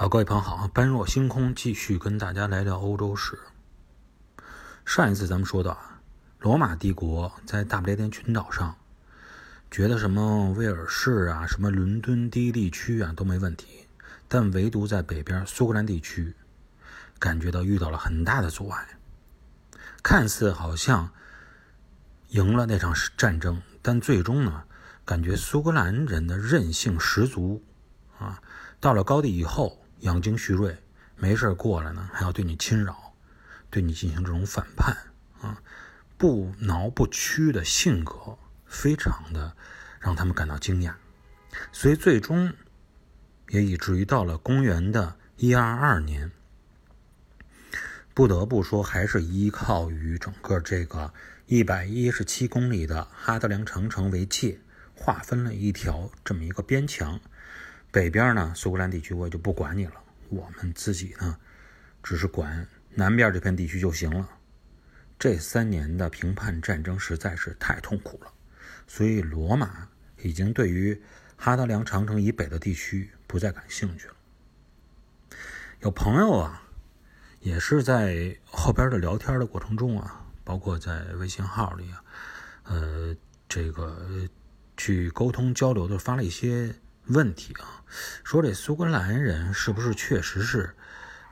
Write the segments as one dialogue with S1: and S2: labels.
S1: 好，各位朋友好，般若星空继续跟大家来聊欧洲史。上一次咱们说到啊，罗马帝国在大不列颠群岛上，觉得什么威尔士啊、什么伦敦低地区啊都没问题，但唯独在北边苏格兰地区，感觉到遇到了很大的阻碍。看似好像赢了那场战争，但最终呢，感觉苏格兰人的韧性十足啊，到了高地以后。养精蓄锐，没事过来呢，还要对你侵扰，对你进行这种反叛啊，不挠不屈的性格，非常的让他们感到惊讶，所以最终也以至于到了公元的一二二年，不得不说还是依靠于整个这个一百一十七公里的哈德良长城为界，划分了一条这么一个边墙。北边呢，苏格兰地区我也就不管你了，我们自己呢，只是管南边这片地区就行了。这三年的平叛战争实在是太痛苦了，所以罗马已经对于哈德良长城以北的地区不再感兴趣了。有朋友啊，也是在后边的聊天的过程中啊，包括在微信号里啊，呃，这个去沟通交流的发了一些。问题啊，说这苏格兰人是不是确实是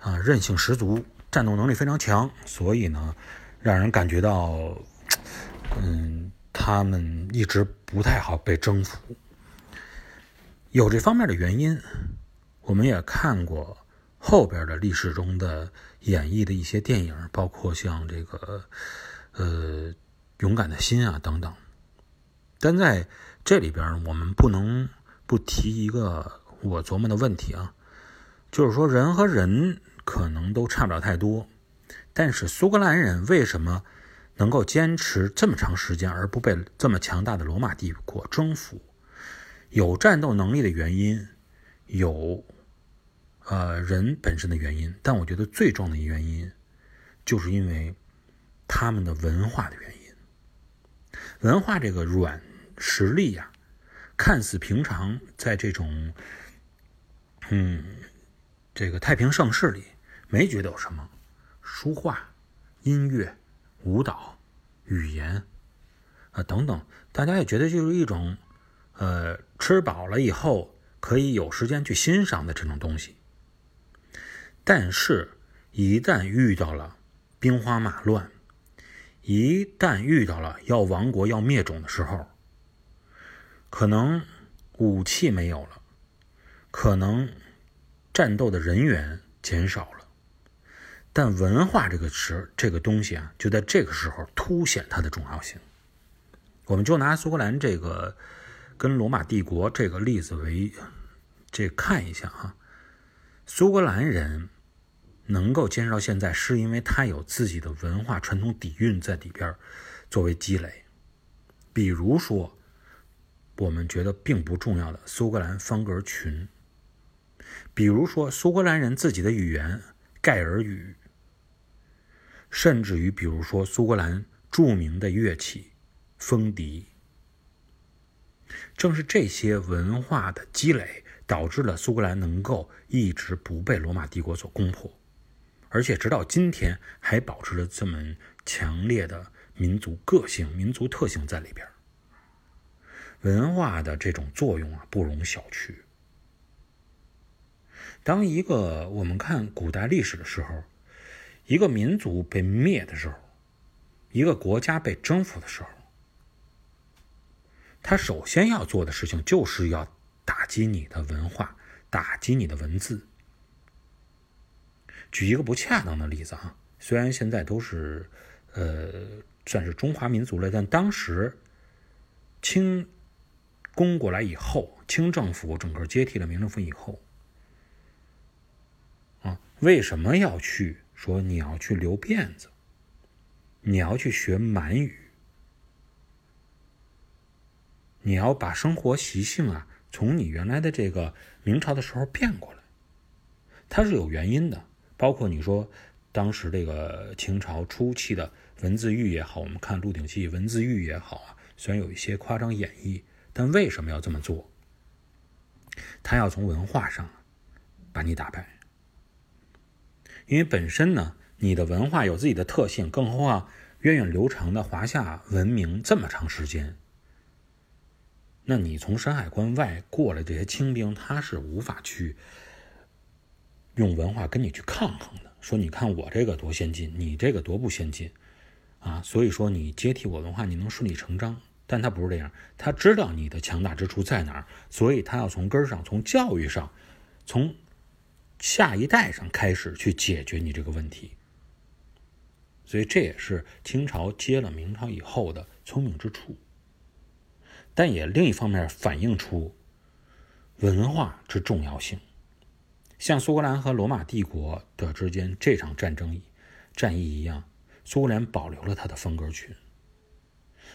S1: 啊韧性十足，战斗能力非常强，所以呢，让人感觉到，嗯，他们一直不太好被征服，有这方面的原因。我们也看过后边的历史中的演绎的一些电影，包括像这个呃勇敢的心啊等等，但在这里边我们不能。不提一个我琢磨的问题啊，就是说人和人可能都差不了太多，但是苏格兰人为什么能够坚持这么长时间而不被这么强大的罗马帝国征服？有战斗能力的原因，有呃人本身的原因，但我觉得最重要的原因，就是因为他们的文化的原因。文化这个软实力呀。看似平常，在这种，嗯，这个太平盛世里，没觉得有什么，书画、音乐、舞蹈、语言啊等等，大家也觉得就是一种，呃，吃饱了以后可以有时间去欣赏的这种东西。但是，一旦遇到了兵荒马乱，一旦遇到了要亡国、要灭种的时候，可能武器没有了，可能战斗的人员减少了，但文化这个词这个东西啊，就在这个时候凸显它的重要性。我们就拿苏格兰这个跟罗马帝国这个例子为这看一下啊，苏格兰人能够坚持到现在，是因为他有自己的文化传统底蕴在里边作为积累，比如说。我们觉得并不重要的苏格兰方格群，比如说苏格兰人自己的语言盖尔语，甚至于比如说苏格兰著名的乐器风笛，正是这些文化的积累，导致了苏格兰能够一直不被罗马帝国所攻破，而且直到今天还保持着这么强烈的民族个性、民族特性在里边。文化的这种作用啊，不容小觑。当一个我们看古代历史的时候，一个民族被灭的时候，一个国家被征服的时候，他首先要做的事情就是要打击你的文化，打击你的文字。举一个不恰当的例子啊，虽然现在都是呃算是中华民族了，但当时清。攻过来以后，清政府整个接替了明政府以后，啊，为什么要去说你要去留辫子，你要去学满语，你要把生活习性啊从你原来的这个明朝的时候变过来，它是有原因的。包括你说当时这个清朝初期的文字狱也好，我们看《鹿鼎记》文字狱也好啊，虽然有一些夸张演绎。但为什么要这么做？他要从文化上把你打败。因为本身呢，你的文化有自己的特性，更何况源远流长的华夏文明这么长时间，那你从山海关外过来这些清兵，他是无法去用文化跟你去抗衡的。说你看我这个多先进，你这个多不先进啊！所以说你接替我文化，你能顺理成章。但他不是这样，他知道你的强大之处在哪儿，所以他要从根上，从教育上，从。下一代上开始去解决你这个问题，所以这也是清朝接了明朝以后的聪明之处，但也另一方面反映出文化之重要性。像苏格兰和罗马帝国的之间这场战争战役一样，苏格兰保留了他的风格群，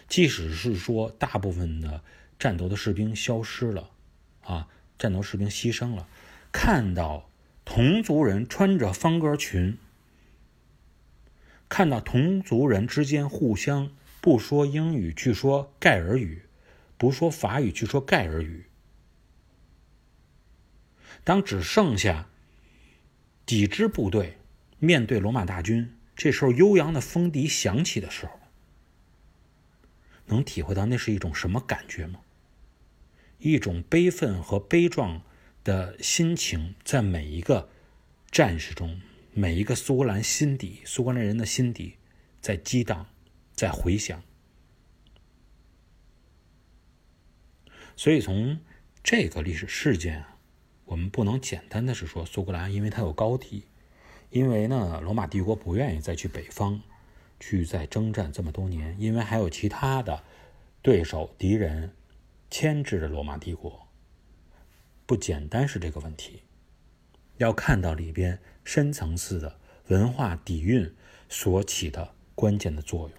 S1: 即使是说大部分的战斗的士兵消失了，啊，战斗士兵牺牲了，看到。同族人穿着方格裙，看到同族人之间互相不说英语，去说盖尔语，不说法语，去说盖尔语。当只剩下几支部队面对罗马大军，这时候悠扬的风笛响起的时候，能体会到那是一种什么感觉吗？一种悲愤和悲壮。的心情在每一个战士中，每一个苏格兰心底，苏格兰人的心底在激荡，在回响。所以从这个历史事件啊，我们不能简单的是说苏格兰，因为它有高地，因为呢罗马帝国不愿意再去北方去再征战这么多年，因为还有其他的对手敌人牵制着罗马帝国。不简单是这个问题，要看到里边深层次的文化底蕴所起的关键的作用。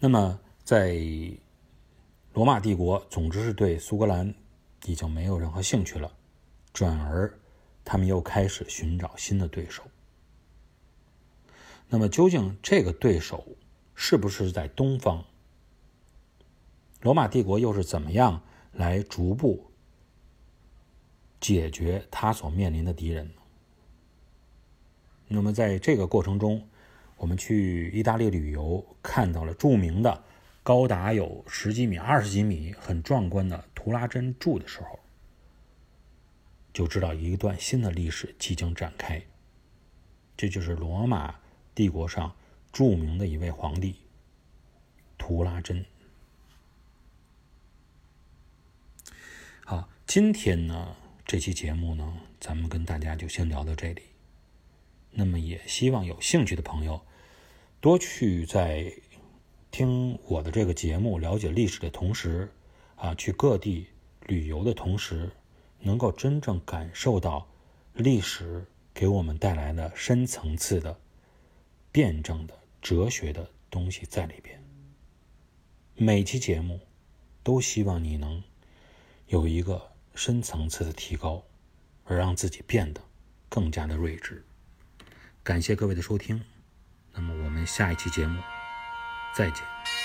S1: 那么，在罗马帝国，总之是对苏格兰已经没有任何兴趣了，转而他们又开始寻找新的对手。那么，究竟这个对手是不是在东方？罗马帝国又是怎么样来逐步解决他所面临的敌人呢？那么在这个过程中，我们去意大利旅游，看到了著名的、高达有十几米、二十几米、很壮观的图拉真柱的时候，就知道一段新的历史即将展开。这就是罗马帝国上著名的一位皇帝图拉真。好，今天呢，这期节目呢，咱们跟大家就先聊到这里。那么，也希望有兴趣的朋友多去在听我的这个节目、了解历史的同时，啊，去各地旅游的同时，能够真正感受到历史给我们带来的深层次的、辩证的、哲学的东西在里边。每期节目都希望你能。有一个深层次的提高，而让自己变得更加的睿智。感谢各位的收听，那么我们下一期节目再见。